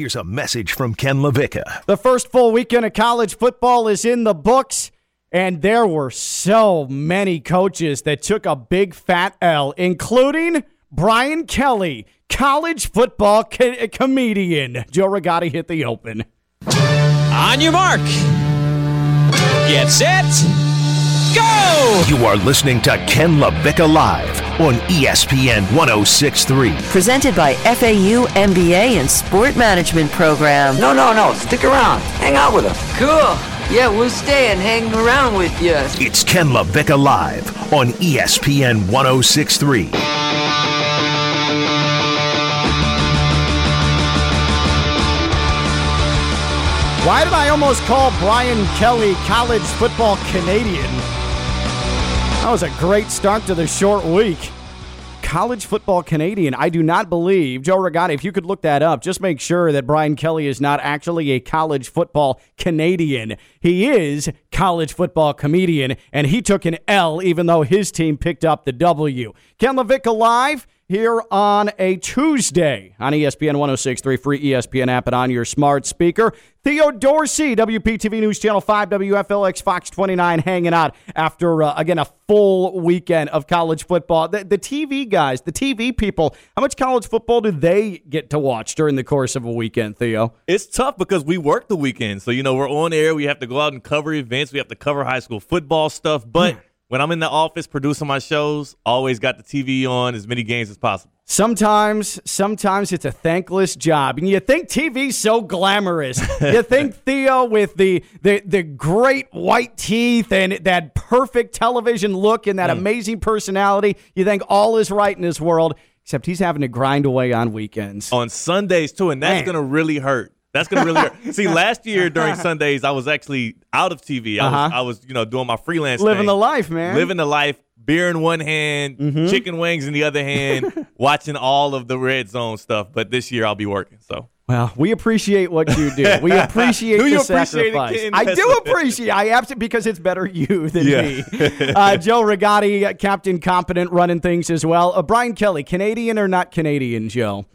here's a message from Ken LaVicka. The first full weekend of college football is in the books, and there were so many coaches that took a big fat L, including Brian Kelly, college football co- comedian. Joe Rigotti hit the open. On your mark. Get set. Go! You are listening to Ken LaVicka Live on ESPN 1063. Presented by FAU MBA and Sport Management Program. No, no, no. Stick around. Hang out with us. Cool. Yeah, we'll stay and hang around with you. It's Ken LaVicka Live on ESPN 1063. Why did I almost call Brian Kelly college football Canadian? That was a great start to the short week. College football Canadian. I do not believe, Joe Rigotti, if you could look that up, just make sure that Brian Kelly is not actually a college football Canadian. He is college football comedian, and he took an L even though his team picked up the W. Ken LaVicka Live here on a Tuesday on ESPN 1063, free ESPN app, and on your smart speaker. Theo Dorsey, WPTV News Channel 5, WFLX Fox 29, hanging out after, uh, again, a full weekend of college football. The, the TV guys, the TV people, how much college football do they get to watch during the course of a weekend, Theo? It's tough because we work the weekend. So, you know, we're on air. We have to go out and cover events. We have to cover high school football stuff. But when I'm in the office producing my shows, always got the TV on as many games as possible. Sometimes, sometimes it's a thankless job, and you think TV's so glamorous. you think Theo with the, the the great white teeth and that perfect television look and that mm. amazing personality. You think all is right in this world, except he's having to grind away on weekends. On Sundays, too. And that's Man. going to really hurt. That's gonna really hurt. See, last year during Sundays, I was actually out of TV. I was, Uh-huh. I was, you know, doing my freelance, Living thing. the life, man. living the life. Beer in one hand, Mm-hmm. chicken wings in the other hand, watching all of the red zone stuff. But this year, I'll be working. So Well, we appreciate what you do. We appreciate Do the appreciate sacrifice. I do appreciate. I absolutely because it's better you than Yeah. me. Uh, Joe Rigotti, Captain Competent, running things as well. Uh, Brian Kelly, Canadian or not Canadian? Joe,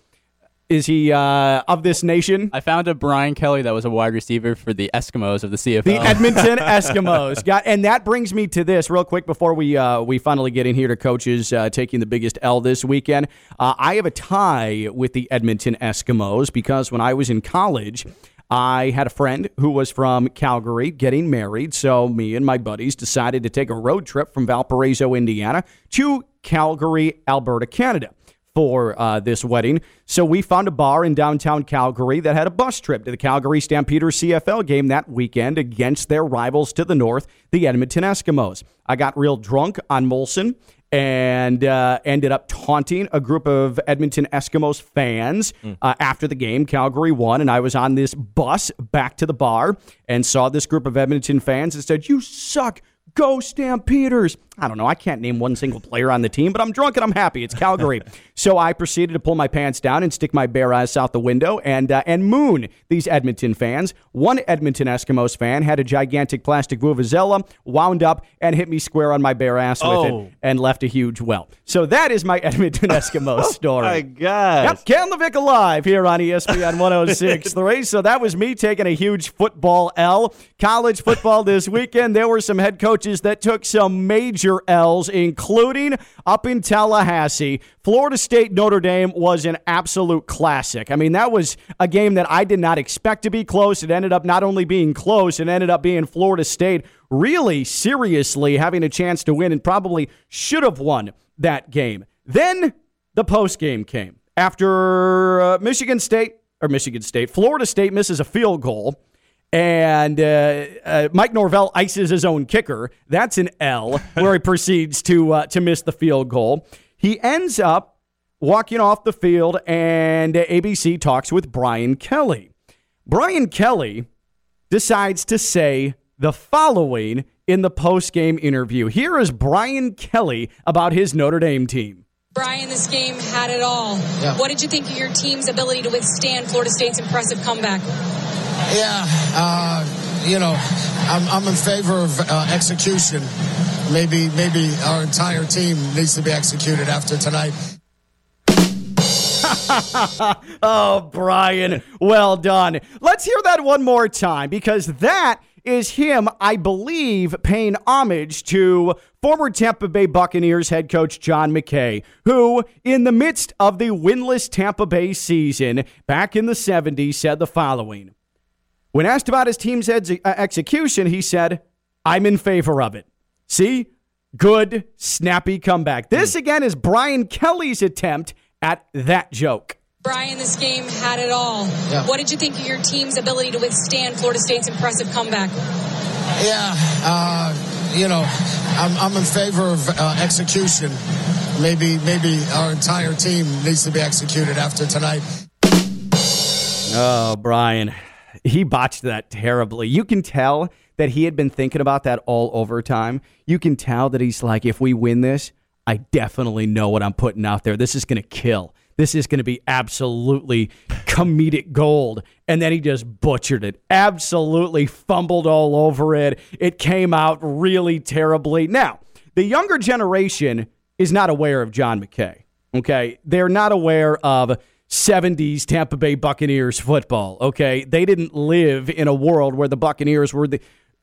is he uh, of this nation? I found a Brian Kelly that was a wide receiver for the Eskimos of the CFL. The Edmonton Eskimos. Got, and that brings me to this real quick before we uh, we finally get in here to coaches uh, taking the biggest L this weekend. Uh, I have a tie with the Edmonton Eskimos because when I was in college. I had a friend who was from Calgary getting married, so me and my buddies decided to take a road trip from Valparaiso, Indiana to Calgary, Alberta, Canada for uh, this wedding. So we found a bar in downtown Calgary that had a bus trip to the Calgary Stampeders CFL game that weekend against their rivals to the north, the Edmonton Eskimos. I got real drunk on Molson and uh, ended up taunting a group of Edmonton Eskimos fans uh, after the game. Calgary won, and I was on this bus back to the bar and saw this group of Edmonton fans and said, You suck. Go Stampeders. I don't know. I can't name one single player on the team, but I'm drunk and I'm happy. It's Calgary. so I proceeded to pull my pants down and stick my bare ass out the window and uh, and moon these Edmonton fans. One Edmonton Eskimos fan had a gigantic plastic vuvuzela, wound up and hit me square on my bare ass with Oh. it and left a huge well. So that is my Edmonton Eskimos story. my God. Yep, Ken LaVicka Live here on ESPN 106.3. so that was me taking a huge football L. College football this weekend. There were some head coaches that took some major L's, including up in Tallahassee. Florida State Notre Dame was an absolute classic. I mean, that was a game that I did not expect to be close. It ended up not only being close, it ended up being Florida State really seriously having a chance to win and probably should have won that game. Then the post game came after uh, Michigan State or Michigan State, Florida State misses a field goal. And uh, uh, Mike Norvell ices his own kicker. That's an L, where he proceeds to uh, to miss the field goal. He ends up walking off the field, and ABC talks with Brian Kelly. Brian Kelly decides to say the following in the post game interview. Here is Brian Kelly about his Notre Dame team. Brian, this game had it all. What did you think of your team's ability to withstand Florida State's impressive comeback? Yeah, uh, you know, I'm, I'm in favor of uh, execution. Maybe, maybe our entire team needs to be executed after tonight. oh, Brian, well done. Let's hear that one more time because that is him, I believe, paying homage to former Tampa Bay Buccaneers head coach John McKay, who, in the midst of the winless Tampa Bay season back in the 70s, said the following. When asked about his team's ex- uh, execution, he said, I'm in favor of it. See? Good, snappy comeback. This, again, is Brian Kelly's attempt at that joke. Brian, this game had it all. Yeah. What did you think of your team's ability to withstand Florida State's impressive comeback? Yeah, uh, you know, I'm, I'm in favor of uh, execution. Maybe, maybe our entire team needs to be executed after tonight. Oh, Brian. He botched that terribly. You can tell that he had been thinking about that all over time. You can tell that he's like, if we win this, I definitely know what I'm putting out there. This is going to kill. This is going to be absolutely comedic gold. And then he just butchered it. Absolutely fumbled all over it. It came out really terribly. Now, the younger generation is not aware of John McKay. Okay. They're not aware of 70s Tampa Bay Buccaneers football. Okay. They didn't live in a world where the Buccaneers were the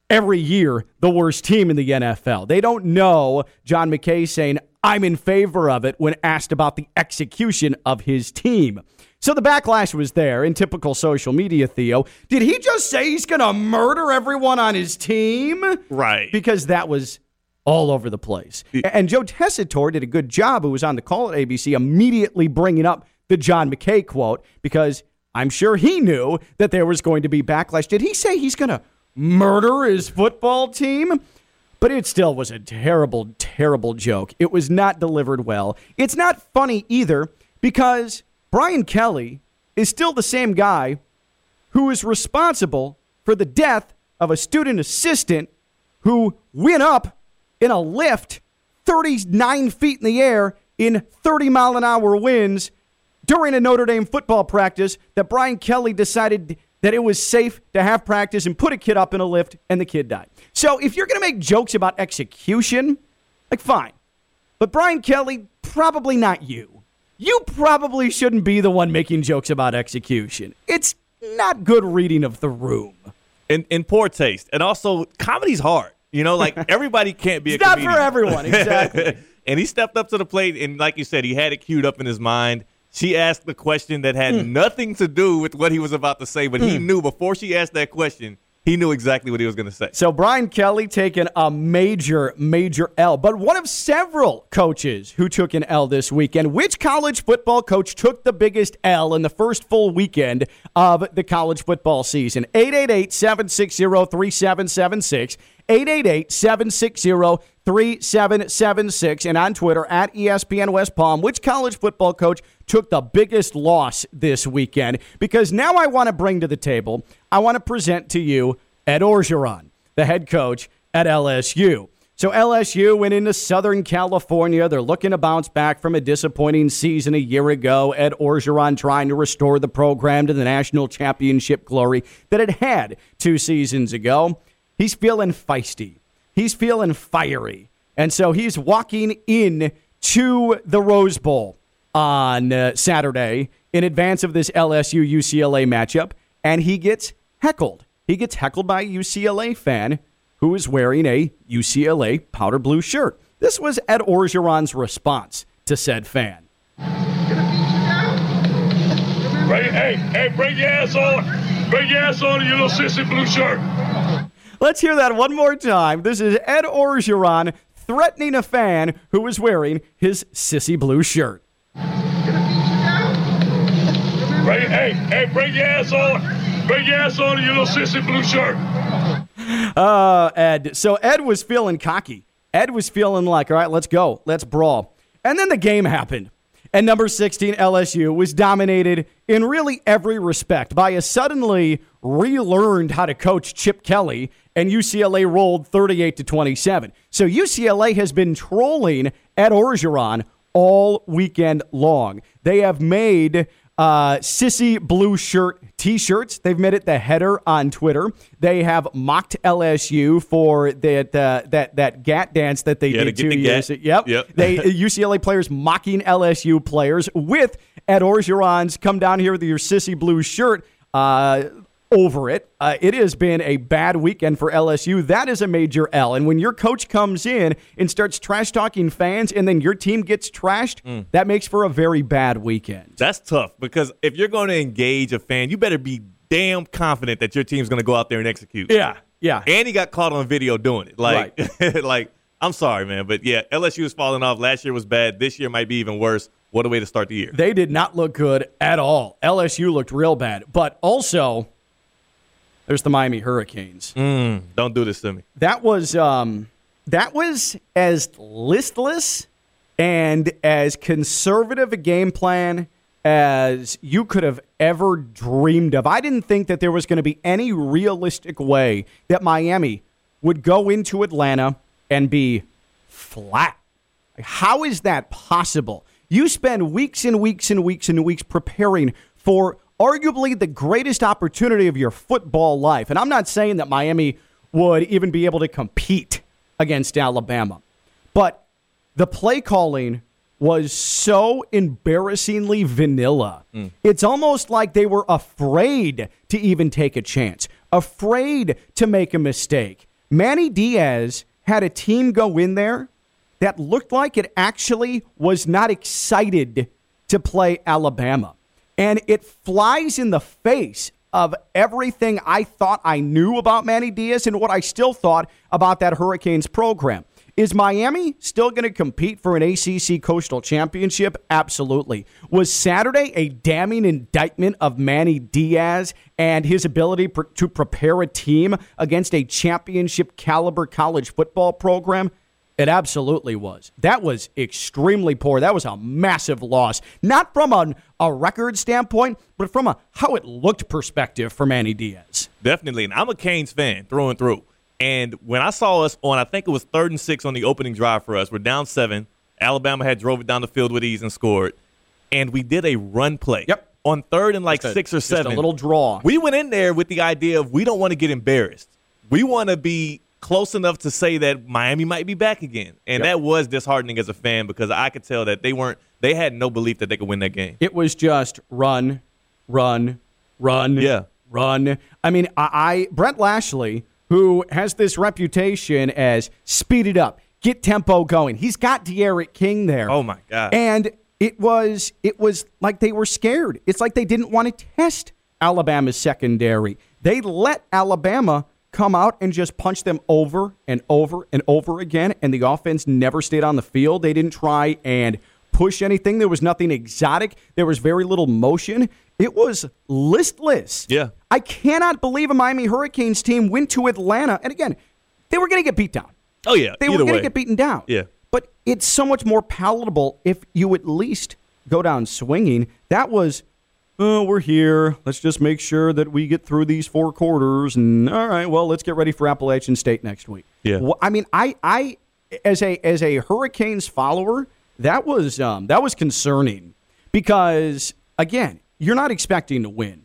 every year the worst team in the NFL. They don't know John McKay saying, I'm in favor of it when asked about the execution of his team. So the backlash was there in typical social media, Theo. Did he just say he's going to murder everyone on his team? Right. Because that was all over the place. And Joe Tessitore did a good job, who was on the call at ABC, immediately bringing up the John McKay quote because I'm sure he knew that there was going to be backlash. Did he say he's going to murder his football team? But it still was a terrible, terrible joke. It was not delivered well. It's not funny either because Brian Kelly is still the same guy who is responsible for the death of a student assistant who went up in a lift 39 feet in the air in 30 mile an hour winds during a Notre Dame football practice that Brian Kelly decided that it was safe to have practice and put a kid up in a lift and the kid died. So if you're going to make jokes about execution, like fine. But Brian Kelly, probably not you. You probably shouldn't be the one making jokes about execution. It's not good reading of the room. In, in poor taste. And also, comedy's hard. You know, like everybody can't be It's a not comedian. for everyone, exactly. and he stepped up to the plate, and like you said, he had it queued up in his mind. She asked the question that had Hmm. nothing to do with what he was about to say, but he knew before she asked that question, he knew exactly what he was going to say. So Brian Kelly taking a major, major L, but one of several coaches who took an L this weekend. Which college football coach took the biggest L in the first full weekend of the college football season? 888-760-3776. 888-760-3776 and on Twitter at ESPN West Palm. Which college football coach took the biggest loss this weekend? Because now I want to bring to the table, I want to present to you Ed Orgeron, the head coach at LSU. So LSU went into Southern California. They're looking to bounce back from a disappointing season a year ago. Ed Orgeron trying to restore the program to the national championship glory that it had two seasons ago. He's feeling feisty. He's feeling fiery. And so he's walking in to the Rose Bowl on uh, Saturday in advance of this LSU UCLA matchup, and he gets heckled. He gets heckled by a UCLA fan who is wearing a UCLA powder blue shirt. This was Ed Orgeron's response to said fan. Bring, hey, hey, bring your ass on. Bring your ass on in your little sissy blue shirt. Let's hear that one more time. This is Ed Orgeron threatening a fan who is wearing his sissy blue shirt. Hey, hey, bring your ass on. Bring your ass on in your little sissy blue shirt. Uh, Ed. So Ed was feeling cocky. Ed was feeling like, all right, let's go. Let's brawl. And then the game happened. And number 16, LSU, was dominated in really every respect by a suddenly relearned how to coach Chip Kelly, and UCLA rolled 38 to 27. So UCLA has been trolling Ed Orgeron all weekend long. They have made uh, sissy blue shirt T-shirts. They've made it the header on Twitter. They have mocked LSU for that uh, that that gat dance that they to did two the years. gat. Yep. Yep. they UCLA players mocking LSU players with Ed Orgeron's come down here with your sissy blue shirt. Uh, over it. Uh, it has been a bad weekend for LSU. That is a major L. And when your coach comes in and starts trash talking fans and then your team gets trashed, Mm. that makes for a very bad weekend. That's tough because if you're going to engage a fan, you better be damn confident that your team's going to go out there and execute. Yeah, yeah. And he got caught on video doing it. Like, like I'm sorry, man, but yeah, LSU is falling off. Last year was bad. This year might be even worse. What a way to start the year. They did not look good at all. LSU looked real bad. But also, there's the Miami Hurricanes. Mm, don't do this to me. That was um, that was as listless and as conservative a game plan as you could have ever dreamed of. I didn't think that there was going to be any realistic way that Miami would go into Atlanta and be flat. How is that possible? You spend weeks and weeks and weeks and weeks preparing for arguably the greatest opportunity of your football life. And I'm not saying that Miami would even be able to compete against Alabama. But the play calling was so embarrassingly vanilla. Hmm. It's almost like they were afraid to even take a chance, afraid to make a mistake. Manny Diaz had a team go in there that looked like it actually was not excited to play Alabama. And it flies in the face of everything I thought I knew about Manny Diaz and what I still thought about that Hurricanes program. Is Miami still going to compete for an ACC Coastal Championship? Absolutely. Was Saturday a damning indictment of Manny Diaz and his ability pr- to prepare a team against a championship caliber college football program? It absolutely was. That was extremely poor. That was a massive loss. Not from an, a record standpoint, but from a how it looked perspective for Manny Diaz. Definitely. And I'm a Canes fan through and through. And when I saw us on, I think it was third and six on the opening drive for us, we're down seven. Alabama had drove it down the field with ease and scored. And we did a run play. Yep. On third and like a- six or just a seven. little draw. We went in there with the idea of we don't want to get embarrassed. We want to be close enough to say that Miami might be back again. And Yep. that was disheartening as a fan because I could tell that they weren't they had no belief that they could win that game. It was just run, run, run, Yeah. run. I mean, I, I Rhett Lashlee, who has this reputation as speed it up, get tempo going. He's got D'Eriq King there. Oh my god. And it was it was like they were scared. It's like they didn't want to test Alabama's secondary. They let Alabama come out and just punch them over and over and over again and the offense never stayed on the field. They didn't try and push anything. There was nothing exotic. There was very little motion. It was listless. Yeah. I cannot believe a Miami Hurricanes team went to Atlanta and again, they were going to get beat down. oh yeah. They either were going to get beaten down. Yeah. But it's so much more palatable if you at least go down swinging. That was, oh, we're here. Let's just make sure that we get through these four quarters. And all right, well, let's get ready for Appalachian State next week. Yeah. Wh- I mean, I, I, as a as a Hurricanes follower, that was um, that was concerning because again, you're not expecting to win,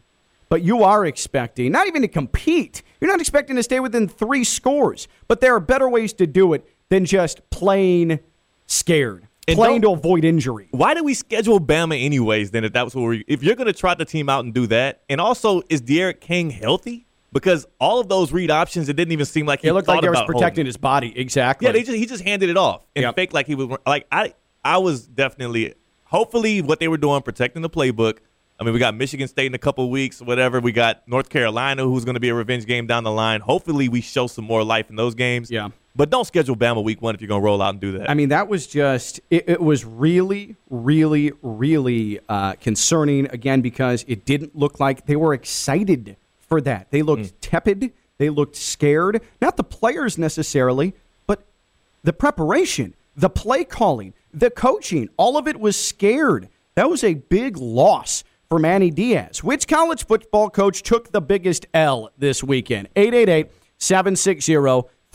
but you are expecting not even to compete. You're not expecting to stay within three scores. But there are better ways to do it than just playing scared, And playing to avoid injury. Why did we schedule Bama anyways? Then if that was what we, if you're going to trot the team out and do that, and also is D'Eriq King healthy? Because all of those read options, it didn't even seem like he It looked like they was protecting his body. Exactly. Yeah, they just he just handed it off and Yep. faked like he was like I I was definitely hopefully what they were doing protecting the playbook. I mean, we got Michigan State in a couple weeks, whatever. We got North Carolina, who's going to be a revenge game down the line. Hopefully, we show some more life in those games. Yeah. But don't schedule Bama week one if you're going to roll out and do that. I mean, that was just, it, it was really, really, really uh, concerning, again, because it didn't look like they were excited for that. They looked tepid. They looked scared. Not the players necessarily, but the preparation, the play calling, the coaching, all of it was scared. That was a big loss for Manny Diaz. Which college football coach took the biggest L this weekend? 888 760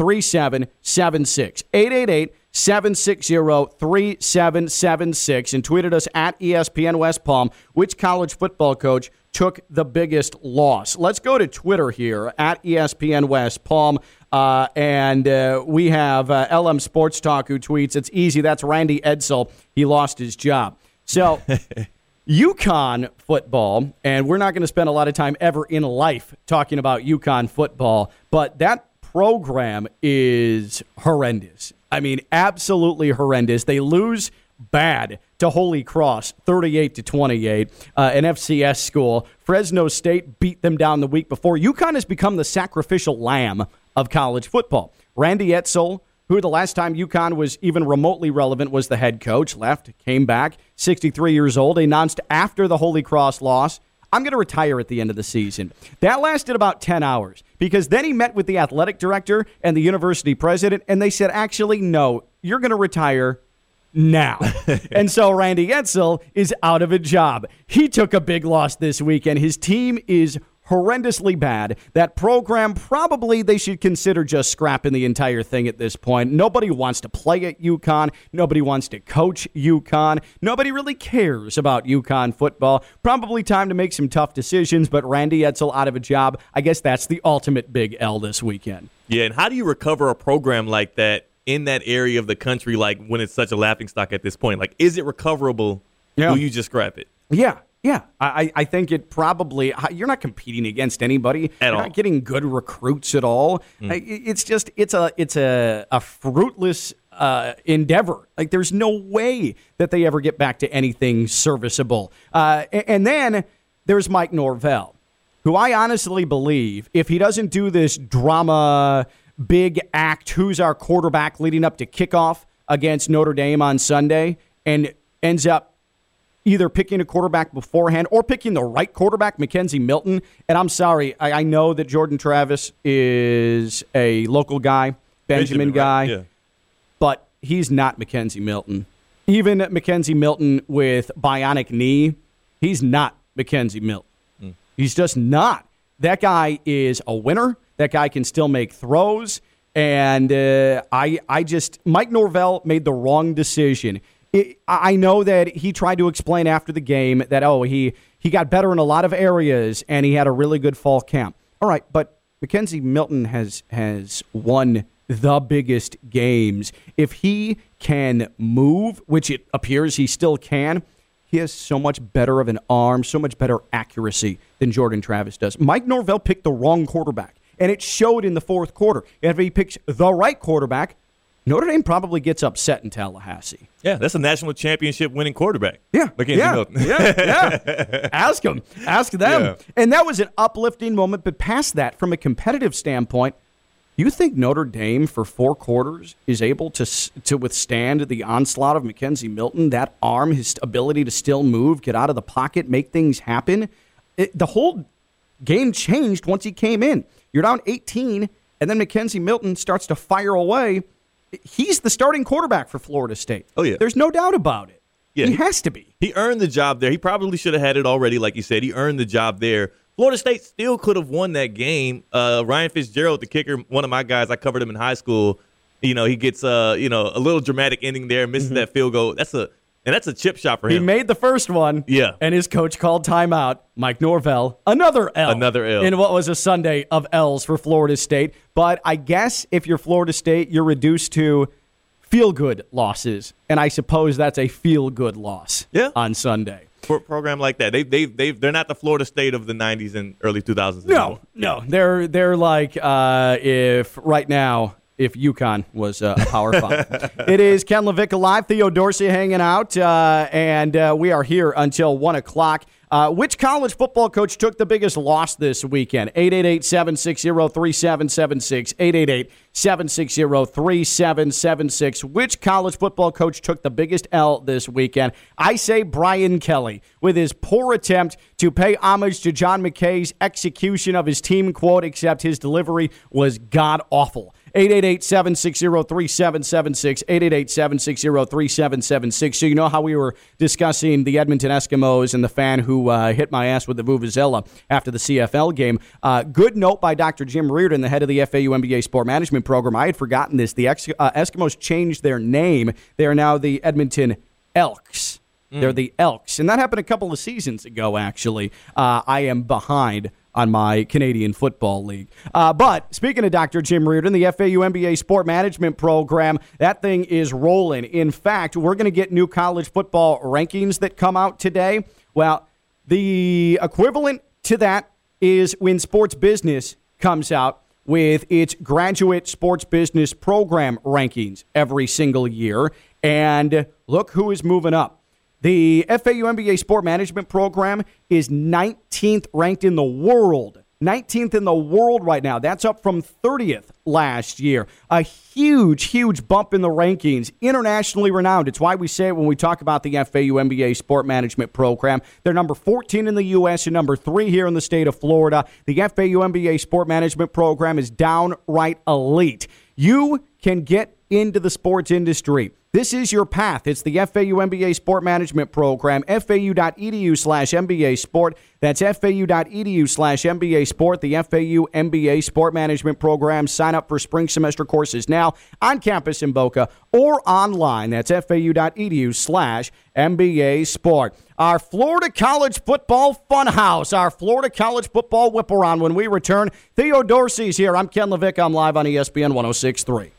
3776. 888 760 3776. And tweeted us at ESPN West Palm. Which college football coach took the biggest loss? Let's go to Twitter here at ESPN West Palm. Uh, and uh, we have uh, LM Sports Talk who tweets, It's easy. That's Randy Edsall. He lost his job. So UConn football, and we're not going to spend a lot of time ever in life talking about UConn football, but that program is horrendous. I mean, absolutely horrendous. They lose bad to Holy Cross, 38 to 28, uh, an FCS school. Fresno State beat them down the week before. UConn has become the sacrificial lamb of college football. Randy Edsall, who the last time UConn was even remotely relevant was the head coach, left, came back, 63 years old, announced after the Holy Cross loss, I'm going to retire at the end of the season. That lasted about 10 hours because then he met with the athletic director and the university president, and they said, actually, no, you're going to retire now. and so Randy Edsall is out of a job. He took a big loss this weekend. His team is horrendously bad. That program probably they should consider just scrapping the entire thing at this point. Nobody wants to play at UConn. Nobody wants to coach UConn. Nobody really cares about UConn football. Probably time to make some tough decisions, but Randy Edsall out of a job. I guess that's the ultimate big L this weekend. Yeah, and how do you recover a program like that in that area of the country like when it's such a laughing stock at this point? Like is it recoverable? Yeah. Do you just scrap it? Yeah, yeah, I, I think it probably you're not competing against anybody At you're all. Not getting good recruits at all. Mm. It's just it's a it's a a fruitless uh, endeavor. Like there's no way that they ever get back to anything serviceable. Uh, and then there's Mike Norvell, who I honestly believe if he doesn't do this drama big act, who's our quarterback leading up to kickoff against Notre Dame on Sunday, and ends up either picking a quarterback beforehand or picking the right quarterback, McKenzie Milton. And I'm sorry, I, I know that Jordan Travis is a local guy, Benjamin, Benjamin, guy, right, yeah. but he's not McKenzie Milton. Even McKenzie Milton with bionic knee, he's not McKenzie Milton. He's just not. That guy is a winner. That guy can still make throws. And uh, I, I just Mike Norvell made the wrong decision. I know that he tried to explain after the game that oh he he got better in a lot of areas and he had a really good fall camp. All right, but McKenzie Milton has has won the biggest games. If he can move, which it appears he still can, he has so much better of an arm, so much better accuracy than Jordan Travis does. Mike Norvell picked the wrong quarterback, and it showed in the fourth quarter. If he picks the right quarterback, Notre Dame probably gets upset in Tallahassee. Yeah, that's a national championship winning quarterback. Yeah, McKenzie yeah, Milton. yeah, yeah. Ask them, ask them. Yeah. And that was an uplifting moment. But past that, from a competitive standpoint, you think Notre Dame for four quarters is able to to withstand the onslaught of McKenzie Milton? That arm, his ability to still move, get out of the pocket, make things happen. It, the whole game changed once he came in. You're down 18, and then McKenzie Milton starts to fire away. He's the starting quarterback for Florida State. Oh, yeah. There's no doubt about it. Yeah, he has to be. He earned the job there. He probably should have had it already, like you said. He earned the job there. Florida State still could have won that game. Uh, Ryan Fitzgerald, the kicker, one of my guys, I covered him in high school. You know, he gets uh, you know, a little dramatic ending there, misses that field goal. That's a and that's a chip shot for Mm-hmm. He made the first one. Yeah. And his coach called timeout. Mike Norvell, another L. Another L. In what was a Sunday of L's for Florida State. But I guess if you're Florida State, you're reduced to feel good losses. And I suppose that's a feel good loss Yeah. on Sunday. for a program like that. They they they they're not the Florida State of the '90s and early 2000s. No, anymore. no. They're they're like uh, if right now if UConn was uh, a Power Five. it is Ken LaVicka Live, Theo Dorsey hanging out, uh, and uh, we are here until one o'clock. Uh, which college football coach took the biggest loss this weekend? 888-760-3776. 888-760-3776. Which college football coach took the biggest L this weekend? I say Brian Kelly with his poor attempt to pay homage to John McKay's execution of his team quote, except his delivery was god awful. 888-760-3776, 888-760-3776. So you know how we were discussing the Edmonton Eskimos and the fan who uh, hit my ass with the Vuvuzela after the CFL game. Uh, good note by Dr. Jim Reardon, the head of the FAU MBA Sport Management Program. I had forgotten this. The Ex- uh, Eskimos changed their name. They are now the Edmonton Elks. They're the Elks. And that happened a couple of seasons ago, actually. Uh, I am behind on my Canadian Football League. Uh, but speaking of Dr. Jim Reardon, the FAU MBA Sport Management Program, that thing is rolling. In fact, we're going to get new college football rankings that come out today. Well, the equivalent to that is when sports business comes out with its graduate sports business program rankings every single year. And look who is moving up. The FAU MBA Sport Management Program is 19th ranked in the world 19th in the world right now. That's up from 30th last year. A huge, huge bump in the rankings, internationally renowned. It's why we say it when we talk about the FAU MBA Sport Management Program. They're number 14 in the U.S. and number three here in the state of Florida. The FAU MBA Sport Management Program is downright elite. You can get into the sports industry. This is your path. It's the FAU MBA Sport Management Program, fau.edu slash MBA Sport. That's fau.edu slash MBA Sport, the FAU MBA Sport Management Program. Sign up for spring semester courses now on campus in Boca or online. That's fau.edu slash MBA Sport. Our Florida College Football Funhouse, our Florida College Football Whip Around when we return. Theo Dorsey's here. I'm Ken Levick. I'm live on ESPN 1063.